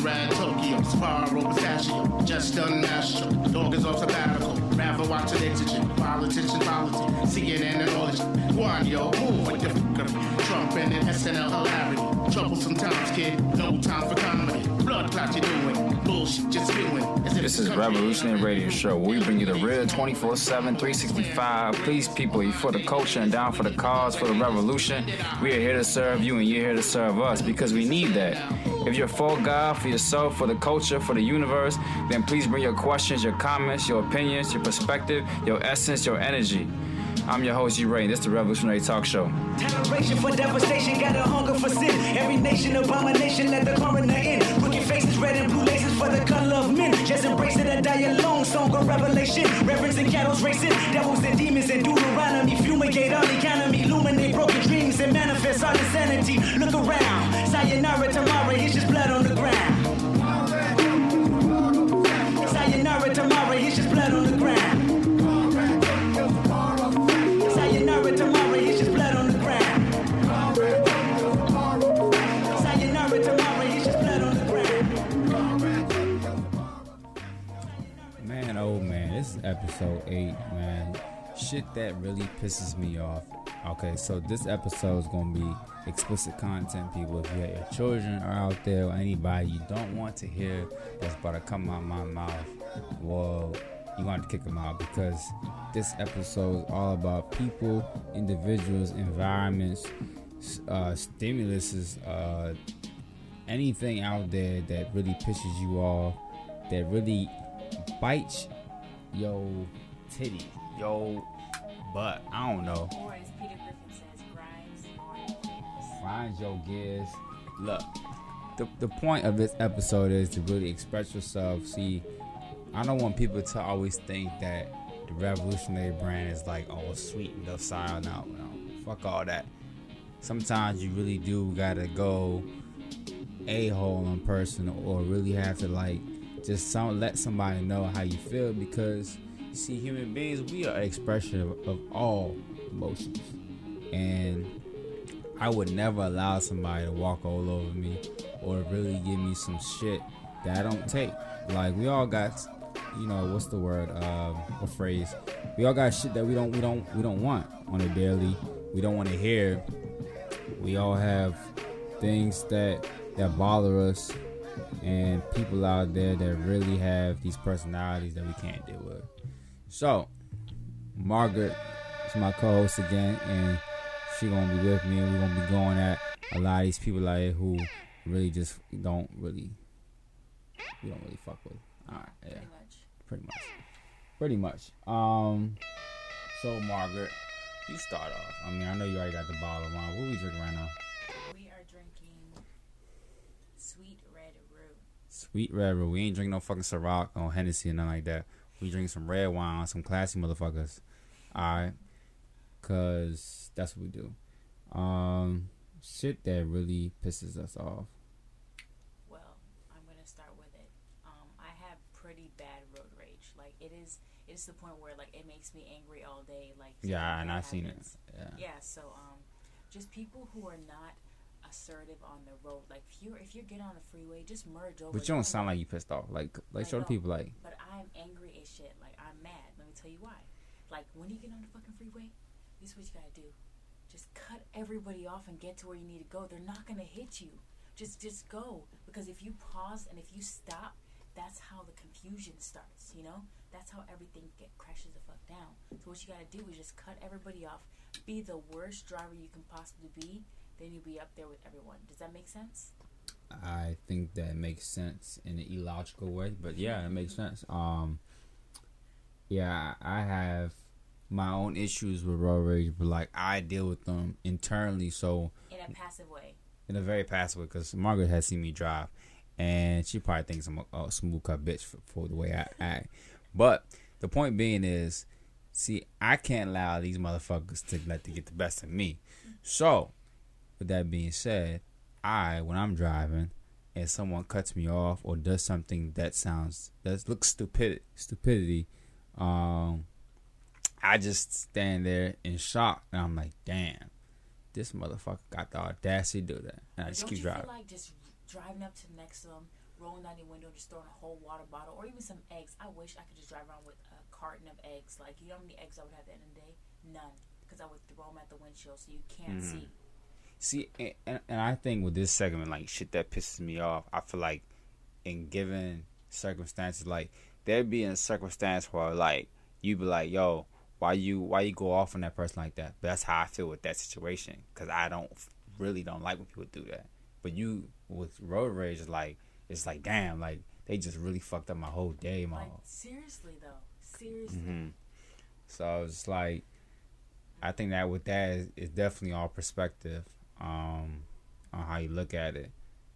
Conrad Tokyo, Sparrow Pistachio, just done national. Dog is off sabbatical, rather watch an exigent. Politician, politics, CNN and all this. One, yo, move with the fuckery. Trump and an SNL hilarity. Troublesome times, kid, no time for comedy. Blood you doing, bullshit spewing. This is Revolutionary Radio Show. We bring you the real 24 7, 365. Please, people, you for the culture and down for the cause, for the revolution. We are here to serve you and you're here to serve us because we need that. If you're for God, for yourself, for the culture, for the universe, then please bring your questions, your comments, your opinions, your perspective, your essence, your energy. I'm your host, U-Ray, and this is the Revolutionary Talk Show. Toleration for devastation, got a hunger for sin. Every nation, abomination, let the coroner in. Wicked faces, red and blue laces for the color of men. Just embrace it and die alone. Song of revelation. Reverence and cattle's racing. Devils and demons and Deuteronomy. Fumigate on economy. Illuminate broken dreams and manifest our insanity. Look around. Sayonara tomorrow, it's just blood on episode eight, man. Shit that really pisses me off. Okay, so this episode is gonna be explicit content, people. If you have your children are out there or anybody you don't want to hear that's about to come out my mouth, well, you're gonna to kick them out because this episode is all about people, individuals, environments, uh, stimuluses, uh, anything out there that really pisses you off, that really bites yo titty, yo butt. I don't know. Or as Peter Griffin says, grinds your gears. Find your gears. Look, the, the point of this episode is to really express yourself. See, I don't want people to always think that the revolutionary brand is like all sweet and docile. No, no, fuck all that. Sometimes you really do gotta go a hole on person or really have to like just some let somebody know how you feel because you see human beings we are an expression of, of all emotions and I would never allow somebody to walk all over me or really give me some shit that I don't take. Like we all got, you know, what's the word, um, or phrase? We all got shit that we don't, we don't, we don't want on a daily. We don't want to hear. We all have things that that bother us, and people out there that really have these personalities that we can't deal with. So, Margaret is my co-host again, and she gonna be with me, and we're gonna be going at a lot of these people out here who really just don't really, we don't really fuck with. All right, yeah, Pretty much. pretty much, pretty much. Um, so Margaret, you start off. I mean, I know you already got the bottle of wine. What we drinking right now? We are drinking sweet red roux. Sweet red Roux. We ain't drinking no fucking Ciroc or Hennessy or nothing like that. We drink some red wine, some classy motherfuckers. Alright? Cause that's what we do. Um shit that really pisses us off. Well, I'm gonna start with it. Um, I have pretty bad road rage. Like it is, it is the point where like it makes me angry all day. Like Yeah, and I've seen it. Yeah. Yeah. So um, just people who are not assertive on the road. Like if you if you're getting on the freeway, just merge over. But you don't sound like you pissed off. Like like show the people like But I'm angry as shit. Like I'm mad. Let me tell you why. Like when you get on the fucking freeway, this is what you gotta do. Just cut everybody off and get to where you need to go. They're not gonna hit you. Just just go. Because if you pause and if you stop, that's how the confusion starts, you know? That's how everything get crashes the fuck down. So what you gotta do is just cut everybody off. Be the worst driver you can possibly be, then you'll be up there with everyone. Does that make sense? I think that makes sense in an illogical way, but yeah, it makes sense. Um, yeah, I have my own issues with road rage, but like I deal with them internally. So In a passive way. in a very passive way, because Margaret has seen me drive, and she probably thinks I'm a, a smooth cut bitch for, for the way I act. But the point being is, see, I can't allow these motherfuckers to let to get the best of me. So, with that being said, I when I'm driving and someone cuts me off or does something that sounds that looks stupid stupidity, um, I just stand there in shock and I'm like, damn, this motherfucker got the audacity to do that, and I just Don't keep you driving. feel like just driving up to the next to them, rolling down your window, just throwing a whole water bottle, or even some eggs. I wish I could just drive around with a carton of eggs. Like, you know how many eggs I would have at the end of the day? None. Because I would throw them at the windshield so you can't Mhm. see. See, and- and, and I think with this segment, like shit that pisses me off, I feel like in given circumstances, like there'd be a circumstance where like you'd be like, yo, why you why you go off on that person like that? But that's how I feel with that situation because I don't really don't like when people do that. But you with road rage, is like it's like damn, like they just really fucked up my whole day, my Like, whole seriously, though. Seriously. hmm So it's like, I think that with that is, is definitely all perspective um, on how you look at it.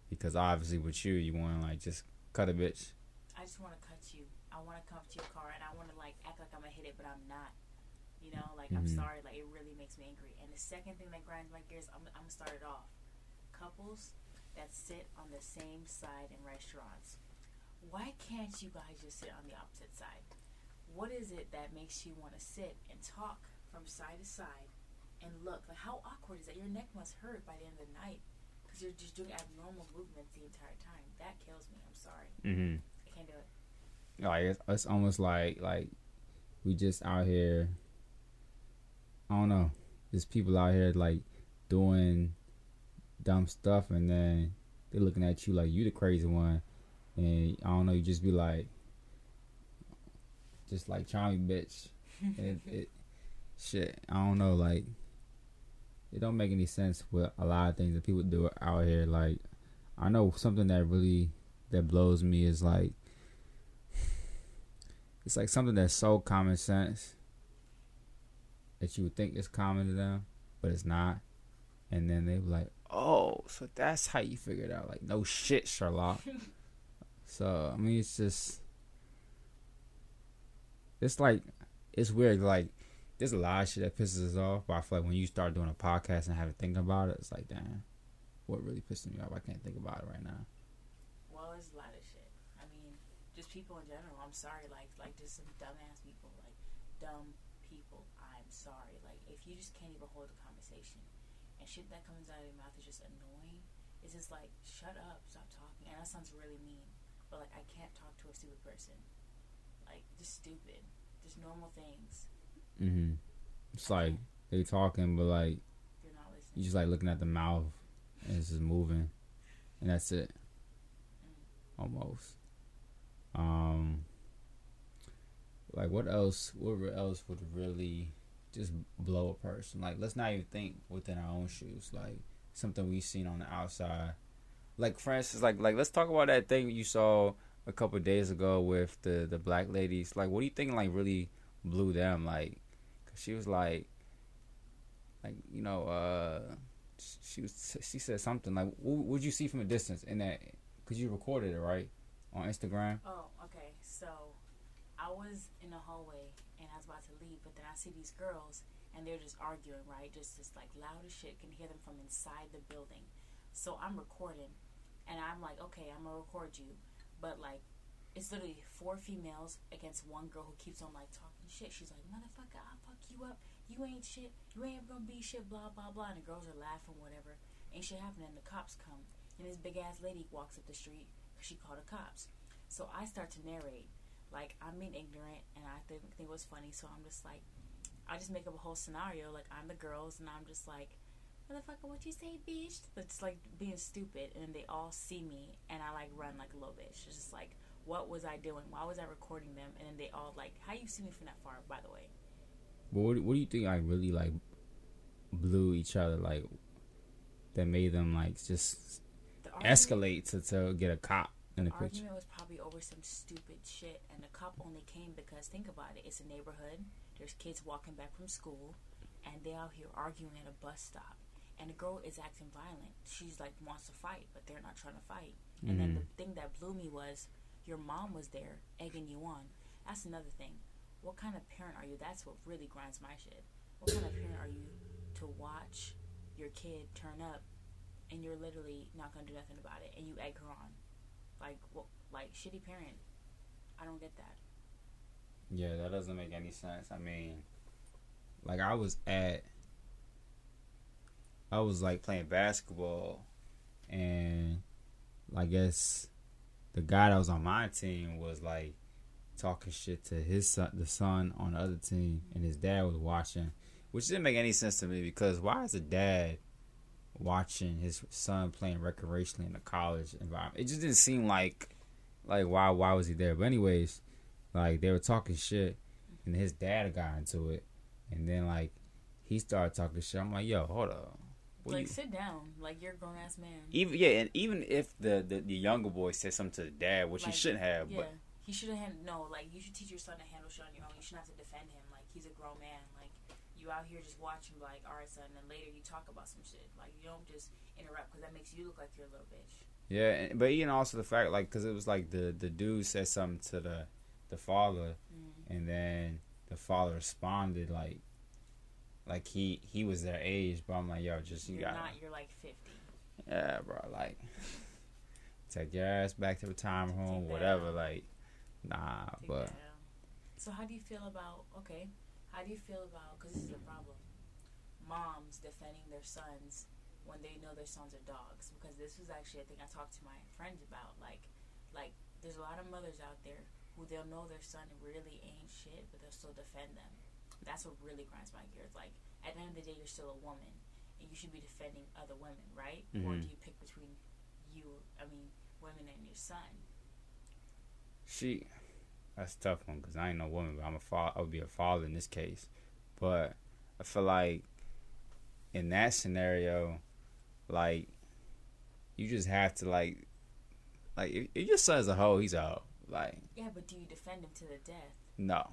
Because obviously with you, you want to like just cut a bitch. I just want to cut you. I want to come to your car and I want to like act like I'm gonna hit it, but I'm not. You know, like I'm Mhm. sorry. Like it really makes me angry. And the second thing that grinds my gears, I'm, I'm gonna start it off. Couples that sit on the same side in restaurants. Why can't you guys just sit on the opposite side? What is it that makes you want to sit and talk from side to side and look? Like how awkward is that? Your neck must hurt by the end of the night because you're just doing abnormal movements the entire time. That kills me. I'm sorry. Mm-hmm. I can't do it. Like it's, it's almost like like we just out here. I don't know. There's people out here like doing dumb stuff, and then they're looking at you like you the crazy one, and I don't know. You just be like, just like charming bitch. it, it shit. I don't know. Like it don't make any sense with a lot of things that people do out here. Like I know something that really that blows me is like it's like something that's so common sense that you would think is common to them, but it's not. And then they be like, "Oh, so that's how you figured out?" Like, no shit, Sherlock. so I mean, it's just, it's like, it's weird. Like, there's a lot of shit that pisses us off, but I feel like when you start doing a podcast and have to think about it, it's like, damn, what really pisses me off? I can't think about it right now. Well, there's a lot of shit. I mean, just people in general. I'm sorry, like like just some dumbass people, like dumb people. I'm sorry. Like if you just can't even hold a conversation, and shit that comes out of your mouth is just annoying. It's just like shut up, stop talking. And that sounds really mean, but like I can't talk to a stupid person. Like just stupid, just normal things. Hmm It's like they talking, but like you just like looking at the mouth and it's just moving, and that's it. Almost. Um. Like what else? What else would really just blow a person? Like let's not even think within our own shoes. Like something we've seen on the outside. Like for instance, like like let's talk about that thing you saw a couple days ago with the the black ladies. Like what do you think? Like really blew them? Like, she was like, like you know, uh, she was she said something like, what would you see from a distance in that? Cause you recorded it right on Instagram. Oh, okay. So I was in the hallway and I was about to leave, but then I see these girls and they're just arguing, right? Just just like loud as shit. Can hear them from inside the building. So I'm recording and I'm like, okay, I'm gonna record you, but like. It's literally four females against one girl who keeps on like talking shit. She's like, "Motherfucker, fuck you up. You ain't shit. You ain't gonna be shit." Blah blah blah. And the girls are laughing, whatever. Ain't shit happening. And the cops come, and this big ass lady walks up the street. She called the cops. So I start to narrate, like I'm being ignorant, and I think, it was funny. So I'm just like, I just make up a whole scenario, like I'm the girls, and I'm just like, motherfucker, what you say, bitch? It's like being stupid, and they all see me, and I like run like a little bitch. It's just like, what was I doing? Why was I recording them? And then they all like, how you see me from that far? By the way, But what, what do you think like really like blew each other like that made them like just argument- escalate to, to get a cop in the The picture? argument was probably over some stupid shit, and the cop only came because think about it. It's a neighborhood. There's kids walking back from school, and they out here arguing at a bus stop. And the girl is acting violent. She's like wants to fight, but they're not trying to fight. And then mm-hmm. the thing that blew me was your mom was there egging you on. That's another thing. What kind of parent are you? That's what really grinds my shit. What kind of parent are you to watch your kid turn up and you're literally not gonna do nothing about it and you egg her on? Like what? Like shitty parent. I don't get that. Yeah, that doesn't make any sense. I mean, like I was at, I was like playing basketball, and I guess the guy that was on my team was like talking shit to his son, the son on the other team, and his dad was watching, which didn't make any sense to me because why is a dad watching his son playing recreationally in a college environment? It just didn't seem like like why why was he there? But anyways, like they were talking shit, and his dad got into it, and then like he started talking shit. I'm like, yo, hold up. What like sit down, like you're a grown ass man. even yeah, and even if the, the, the younger boy said something to the dad, which Like, he shouldn't have, Yeah, but he should have. No, like you should teach your son to handle shit on your own. You shouldn't have to defend him. Like he's a grown man. Like you out here just watching, like all right, son. And then later you talk about some shit. Like you don't just interrupt because that makes you look like you're a little bitch. yeah, and, but even also the fact like because it was like the the dude said something to the the father, Mm. and then the father responded like like he he was their age, but I'm like, yo, just you you're got not. You're like fifty. yeah, bro, like take your ass back to retirement home, whatever, like nah, but. So how do you feel about okay? How do you feel about because this is a problem? Moms defending their sons when they know their sons are dogs because this was actually a thing I talked to my friends about. Like, like there's a lot of mothers out there who they'll know their son really ain't shit, but they'll still defend them. That's what really grinds my gears. Like at the end of the day, you're still a woman, and you should be defending other women, right? Or Mhm. do you pick between you? I mean, women and your son. She, that's a tough one because I ain't no woman, but I'm a father. I would be a father in this case, but I feel like in that scenario, like you just have to like, like if, if your son's a hoe, he's a hoe. Like Yeah, but do you defend him to the death? no,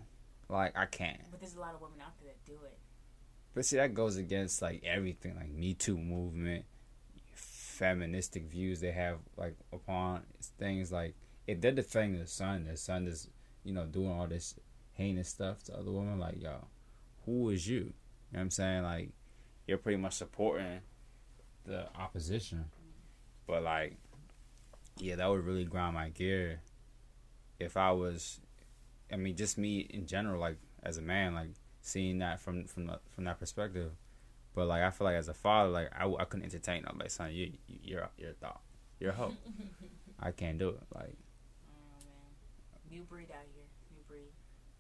like I can't. But there's a lot of women out there that do it. But see, that goes against like everything, like Me Too movement, feministic views they have like upon things. Like if they're defending their son, their son is you know doing all this heinous stuff to other women. Like yo, who is you? You know what I'm saying? Like you're pretty much supporting the opposition. But like, yeah, that would really grind my gear if I was. I mean, just me in general, like as a man, like seeing that from from the, from that perspective. But like I feel like as a father, like I, I couldn't entertain like Son, you you- you're you're a thought, you're a hoe. I can't do it. Like new breed out here, new breed.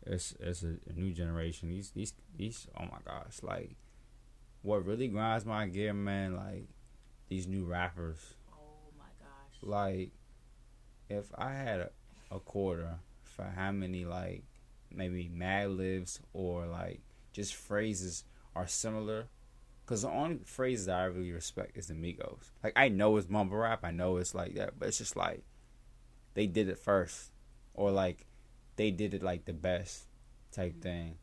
it's it's a, a new generation. These these these oh my gosh, like what really grinds my gear, man. Like these new rappers. Oh my gosh. Like if I had a, a quarter for how many like maybe Mad Libs or like just phrases are similar. Cause the only phrases that I really respect is the Migos. Like I know it's mumble rap, I know it's like that, but it's just like they did it first, or like they did it like the best type thing,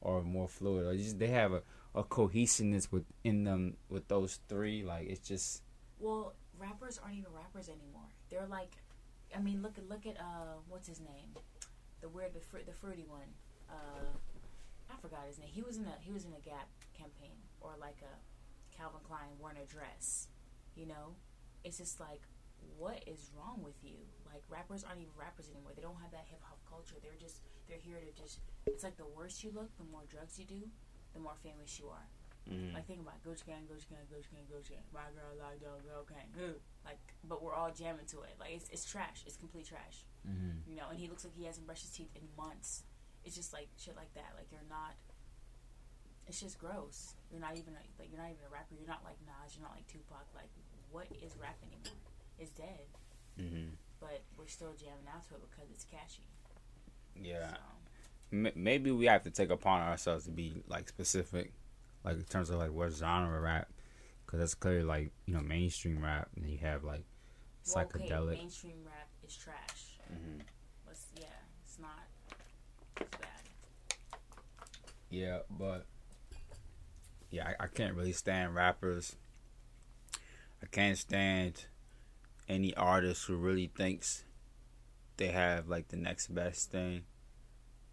or more fluid, or just they have a, a cohesiveness within them with those three. Like it's just Well, rappers aren't even rappers anymore. They're like, I mean, look at look at uh, what's his name? The weird, the fr- the fruity one. Uh, I forgot his name. He was in a he was in a Gap campaign or like a Calvin Klein worn a dress. You know, it's just like, what is wrong with you? Like rappers aren't even rappers anymore. They don't have that hip hop culture. They're just they're here to just. It's like the worse you look, the more drugs you do, the more famous you are. Like think about Gucci Gang, Gucci Gang, Gucci Gang, Gucci Gang. My girl like dog, okay. Like, but we're all jamming to it. Like it's it's trash. It's complete trash. Mhm. You know, and he looks like he hasn't brushed his teeth in months. It's just like shit like that. Like you're not. It's just gross. You're not even a, like you're not even a rapper. You're not like Nas. You're not like Tupac. Like what is rap anymore? It's dead. Mhm. But we're still jamming out to it because it's catchy. yeah. So, maybe we have to take upon ourselves to be like specific, like in terms of like what genre rap, because that's clearly like you know mainstream rap, and you have like well, okay, psychedelic. mainstream rap is trash. Mhm. But yeah, it's not. It's bad. Yeah, but yeah, I, I can't really stand rappers. I can't stand any artist who really thinks they have like the next best thing,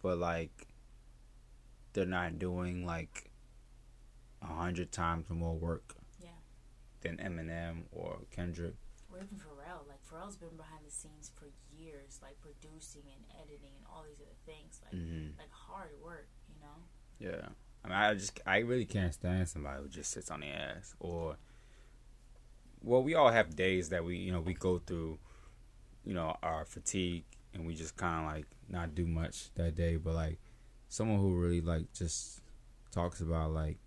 but like they're not doing like a hundred times more work Yeah. than Eminem or Kendrick. Or even Pharrell. Like Pharrell's been behind the scenes for years, like producing and editing and all these other things. Like Mhm. like hard work, you know? Yeah. I mean, I just, I really can't stand somebody who just sits on their ass. Or, well, we all have days that we, you know, we go through you know, our fatigue and we just kind of like not do much that day. But like someone who really like just talks about like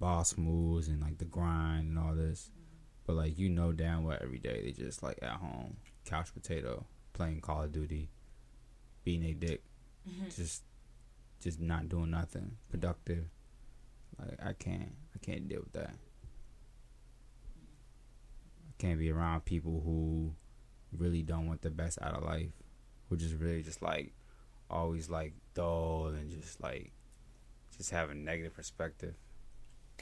boss moves and like the grind and all this. But like you know damn well every day they just like at home, couch potato, playing Call of Duty, being a dick, mm-hmm. just just not doing nothing productive. Like I can't I can't deal with that. Can't be around people who really don't want the best out of life. Who just really just like always like dull and just like just have a negative perspective.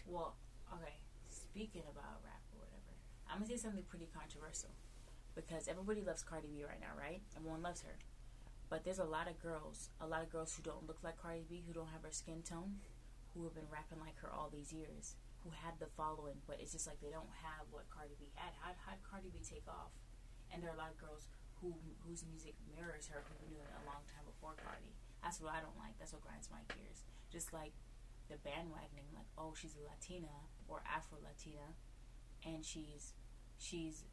Well, okay. Speaking about rap or whatever, I'm gonna say something pretty controversial because everybody loves Cardi B right now, right? Everyone loves her, but there's a lot of girls, a lot of girls who don't look like Cardi B, who don't have her skin tone, who have been rapping like her all these years, who had the following, but it's just like they don't have what Cardi B had. How how Cardi B take off? And there are a lot of girls who whose music mirrors her, been doing it a long time before Cardi. That's what I don't like. That's what grinds my gears. Just like the bandwagoning, like, oh, she's a Latina or Afro Latina, and she's she's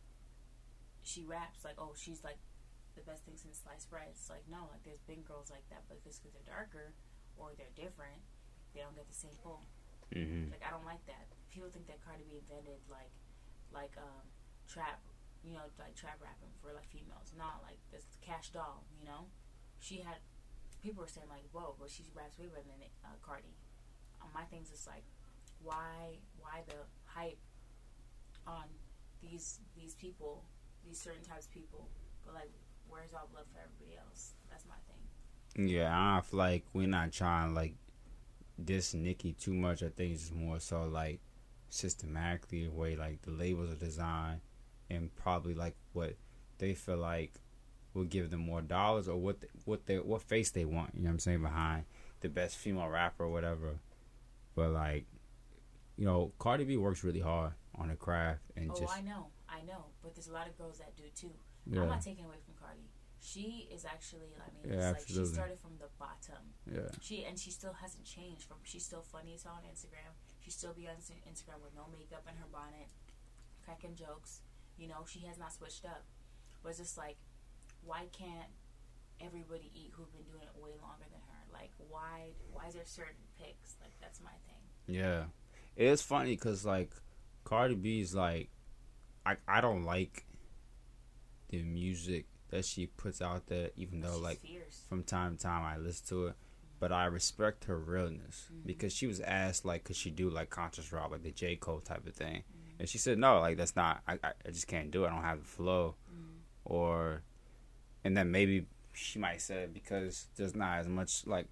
she raps like, oh, she's like the best thing since sliced bread. It's like no, like there's been girls like that, but just because they're darker or they're different, they don't get the same pull. Mm-hmm. Like I don't like that. People think that Cardi B invented like like um trap, you know, like trap rapping for like females. Not like this Cash Doll, you know. She had people were saying like, whoa, but she raps way better than uh, Cardi. Um, my thing's just like, why why the hype on these these people, these certain types of people, but like where's all love for everybody else? That's my thing. Yeah, I feel like we're not trying like diss Nicki too much. I think it's just more so like systematically the way like the labels are designed and probably like what they feel like will give them more dollars or what they, what they what face they want. You know what I'm saying behind the best female rapper or whatever. But like, you know, Cardi B works really hard on her craft and Oh, just I know, I know, but there's a lot of girls that do too. yeah, I'm not taking away from Cardi. She is actually, I mean, Yeah, it's like she started from the bottom. yeah, She and she still hasn't changed. From she's still funny as on Instagram. She still be on Instagram with no makeup and her bonnet, cracking jokes. You know, she has not switched up. But it's just like, why can't everybody eat who've been doing it way longer than her? Like, why? Why is there certain picks? Like, that's my thing. yeah. It is funny because like Cardi B's like, I I don't like the music that she puts out there, even though She's like fierce. from time to time I listen to it. But I respect her realness mm-hmm. because she was asked like, could she do like conscious rock, like the J Cole type of thing, mm-hmm. and she said no, like that's not. I, I just can't do it. I don't have the flow, mm-hmm. or, and then maybe she might say it because there's not as much like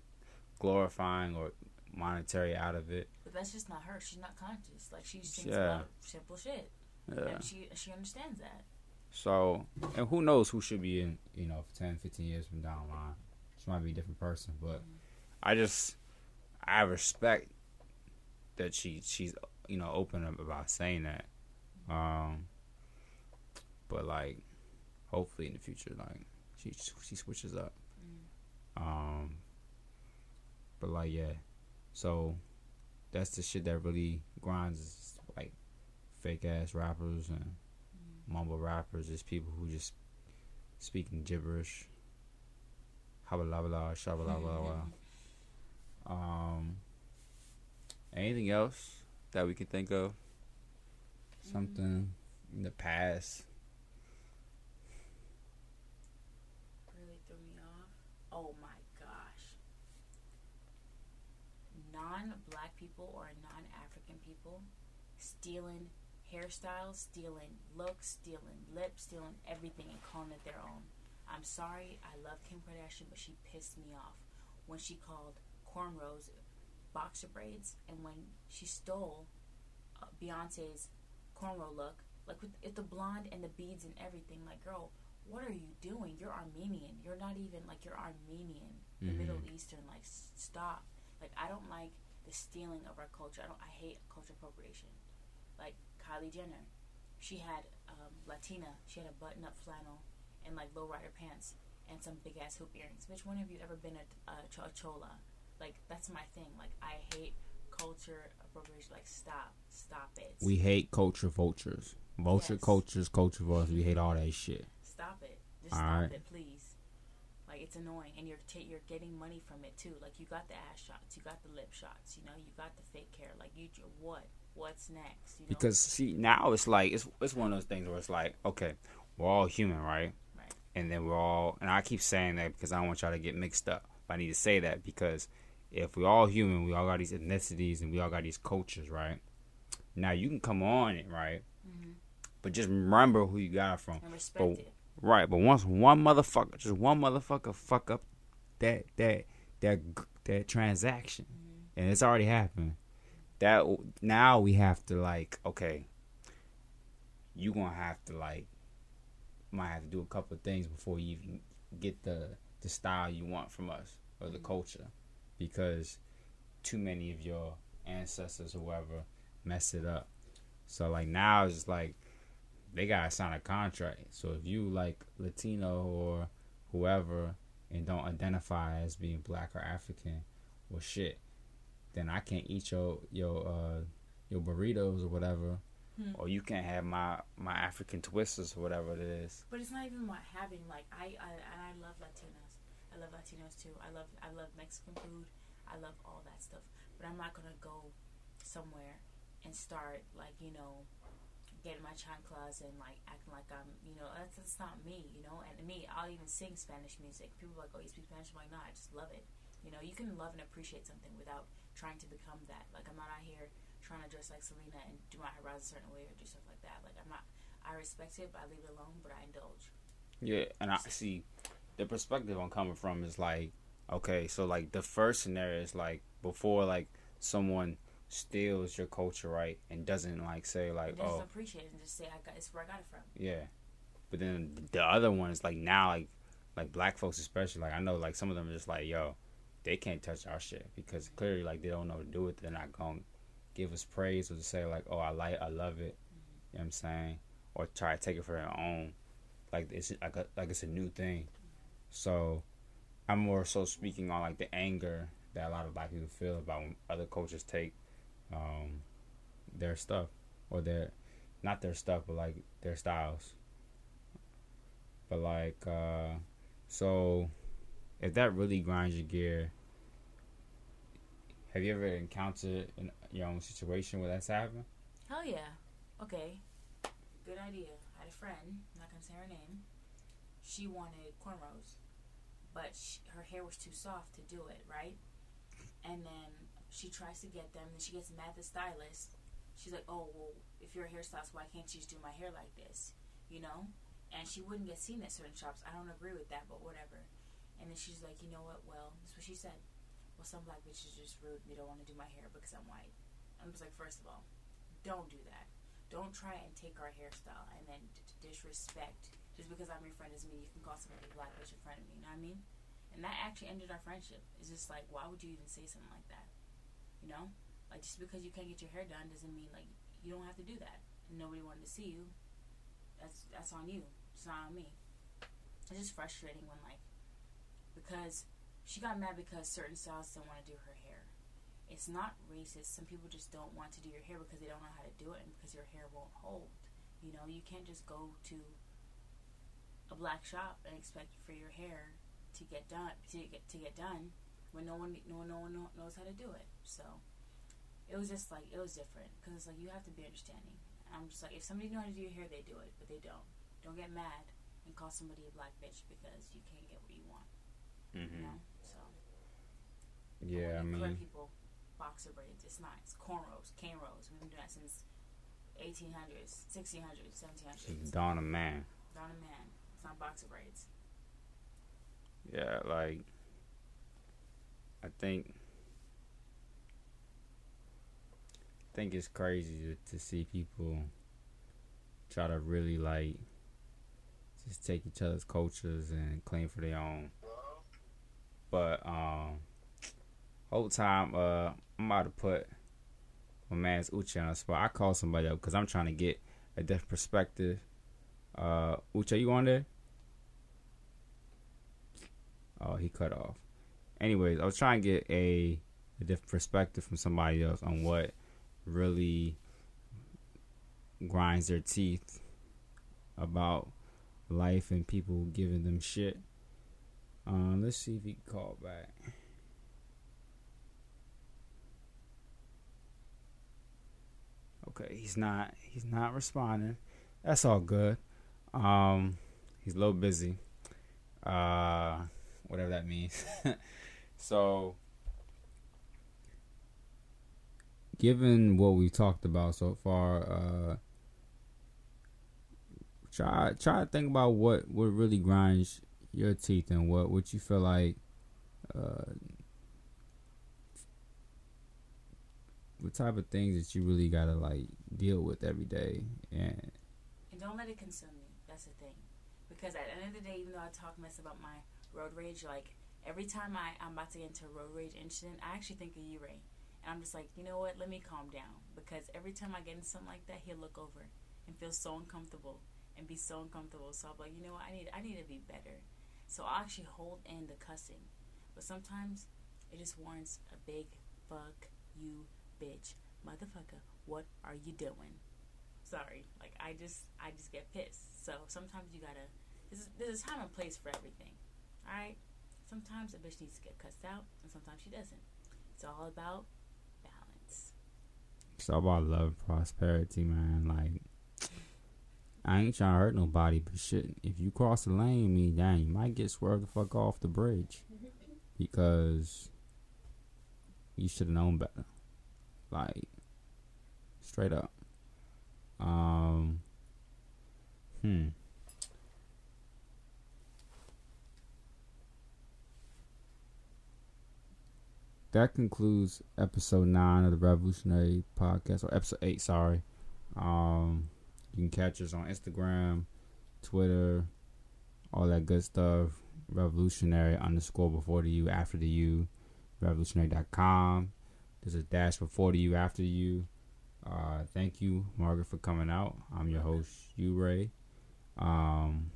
glorifying or monetary out of it. But that's just not her. She's not conscious. Like she sings Yeah. about simple shit, Yeah. and she she understands that. So, and who knows who should be in, you know, 10, 15 years from down the line. She might be a different person, but I just, I respect that she, she's, you know, open up about saying that. Um, but like, hopefully in the future, like, she, she switches up. Um, but like, yeah. So, that's the shit that really grinds, is, like, fake ass rappers and mumble rappers is people who just speaking gibberish. Habala shabala Um anything else that we can think of? Something in the past. really threw me off. Oh my gosh. Non black people or non African people stealing hairstyles, stealing looks, stealing lips, stealing everything and calling it their own. I'm sorry, I love Kim Kardashian, but she pissed me off when she called cornrows boxer braids and when she stole uh, Beyonce's cornrow look, like with, with the blonde and the beads and everything. Like, girl, what are you doing? You're Armenian. You're not even like you're Armenian, the Mhm. Middle Eastern. Like, s- stop. Like, I don't like the stealing of our culture. I don't. I hate culture appropriation. Like Kylie Jenner, she had um, Latina. She had a button-up flannel and like low-rider pants and some big-ass hoop earrings. Which one of you ever been a, a, ch- a chola? Like, that's my thing. Like, I hate culture appropriation. Like, stop, stop it. We hate culture vultures. Vulture Yes. cultures, culture vultures. We hate all that shit. Stop it. Just All stop right. it, please. Like it's annoying, and you're ta- you're getting money from it too. Like you got the ass shots, you got the lip shots, you know, you got the fake hair. Like you, what? What's next? You know? Because see, now it's like it's it's one of those things where it's like, okay, we're all human, right? Right. And then we're all, and I keep saying that because I don't want y'all to get mixed up. But I need to say that because if we're all human, we all got these ethnicities and we all got these cultures, right? Now you can come on it, right? Mm-hmm. But just remember who you got it from. and respect But it. right, but once one motherfucker, just one motherfucker, fuck up that that that that transaction, mm-hmm. and it's already happened. That now we have to like, okay, you gonna have to like, might have to do a couple of things before you even get the the style you want from us or the culture, because too many of your ancestors or whoever messed it up. So like now it's like they gotta sign a contract. So if you like Latino or whoever and don't identify as being black or African, well shit, then I can't eat your your uh your burritos or whatever. Or you can't have my my African twisters or whatever it is. But it's not even about having like I, I and I love Latinos. I love Latinos too. I love I love Mexican food. I love all that stuff. But I'm not gonna go somewhere and start like you know getting my chanclas and like acting like I'm you know that's, that's not me you know. And me, I'll even sing Spanish music. People are like, oh, you speak Spanish? I'm like, no, I just love it. You know, you can love and appreciate something without trying to become that. Like I'm not out here trying to dress like Selena and do my eyebrows a certain way or do stuff like that. Like I'm not. I respect it, but I leave it alone. But I indulge. Yeah, and I see the perspective I'm coming from is like, okay, so like the first scenario is like before like someone steals your culture, right, and doesn't like say like, just oh, appreciate it and just say I got it's where I got it from. Yeah, but then the other one is like now, like like black folks especially. Like I know, like some of them are just like, yo, they can't touch our shit because clearly, like they don't know what to do with it. They're not gonna give us praise or to say like, oh, I like, I love it. You know what I'm saying? Or try to take it for their own. Like it's like a, like it's a new thing. So I'm more so speaking on like the anger that a lot of black people feel about when other cultures take um, their stuff or their not their stuff, but like their styles. But like, uh, so if that really grinds your gear, have you ever encountered in your own situation where that's happened? Hell yeah. Okay. Good idea. I had a friend. I'm not gonna say her name. She wanted cornrows, but she, her hair was too soft to do it. Right. And then she tries to get them. and she gets mad at the stylist. She's like, "Oh well, if you're a hairstylist, why can't you just do my hair like this?" You know. And she wouldn't get seen at certain shops. I don't agree with that, but whatever. And then she's like, "You know what? Well, that's what she said. Well, some black bitches just rude. They don't want to do my hair because I'm white." I was like, first of all, don't do that. Don't try and take our hairstyle and then d- disrespect. Just because I'm your friend doesn't mean you can call somebody a black bitch in front of me. You know what I mean? And that actually ended our friendship. It's just like, why would you even say something like that? You know? Like, just because you can't get your hair done doesn't mean, like, you don't have to do that. And nobody wanted to see you. That's that's on you. It's not on me. It's just frustrating when, like, because she got mad because certain stylists don't want to do her hair it's not racist. Some people just don't want to do your hair because they don't know how to do it and because your hair won't hold. You know, you can't just go to a black shop and expect for your hair to get done to get to get done when no one no no one knows how to do it. So it was just like it was different because it's like you have to be understanding. I'm just like if somebody knows how to do your hair, they do it, but they don't. Don't get mad and call somebody a black bitch because you can't get what you want. You mm-hmm. know. Yeah, I When you correct mean, people boxer braids. It's not. It's cornrows, cane rows. We've been doing that since 1800s, 1600s, 1700s. Dawn of Man. Not a man. It's not boxer braids. Yeah, like I think I think it's crazy to, to see people try to really like just take each other's cultures and claim for their own. But um whole time uh I'm about to put my man's Uche on the spot. I call somebody up because I'm trying to get a different perspective. Uh Uche, you on there? Oh, he cut off. Anyways, I was trying to get a, a different perspective from somebody else on what really grinds their teeth about life and people giving them shit. Um, let's see if he can call back. Okay, he's not he's not responding. That's all good. Um, he's a little busy. Uh, whatever that means. so, given what we've talked about so far, uh, try try to think about what what really grinds your teeth and what what you feel like. Uh, what type of things that you really gotta like deal with every day and And don't let it consume you. That's the thing. Because at the end of the day, even though I talk mess about my road rage, like every time I, I'm about to get into a road rage incident, I actually think of you, Ray. And I'm just like, you know what? Let me calm down. Because every time I get into something like that, he'll look over and feel so uncomfortable and be so uncomfortable. So I'm like, you know what? I need I need to be better. So I'll actually hold in the cussing. But sometimes it just warrants a big fuck you bitch motherfucker what are you doing? Sorry like i just i just get pissed. So sometimes you gotta there's, there's a time and place for everything all right sometimes a bitch needs to get cussed out and sometimes she doesn't. It's all about balance. It's all about love and prosperity man like I ain't trying to hurt nobody, but shit, if you cross the lane, me, damn, you might get swerved the fuck off the bridge. Because you should have known better. Like, straight up. Um, hmm. That concludes episode nine of the Revolutionary Podcast, or episode eight. Sorry. Um, you can catch us on Instagram, Twitter, all that good stuff. Revolutionary underscore before the U, after the U. Revolutionary.com. There's a dash before you, after you. Uh, thank you, Margaret, for coming out. I'm your host, U Ray. Um,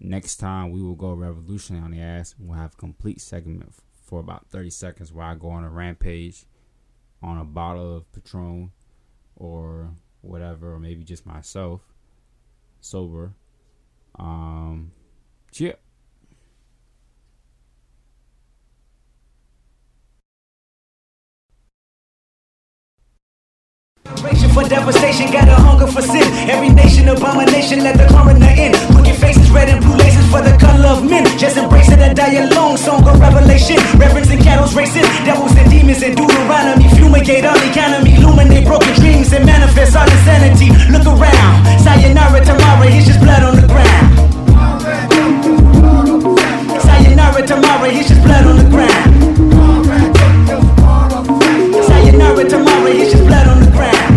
next time we will go revolutionary on the ass. We'll have a complete segment for about 30 seconds where I go on a rampage on a bottle of Patron or whatever, or maybe just myself, sober. Um. Desperation for devastation, got a hunger for sin. Every nation, abomination, let the coroner in. Crooked faces, red and blue laces for the color of men. Just embrace it and die alone. Song of revelation, referencing cattle's racing, devils and demons in Deuteronomy. Fumigate on economy, illuminate broken dreams and manifest our insanity. Look around, sayonara tomorrow, It's just blood on the ground. Sayonara tomorrow, It's just blood on the ground. Sayonara tomorrow, It's just blood on the ground.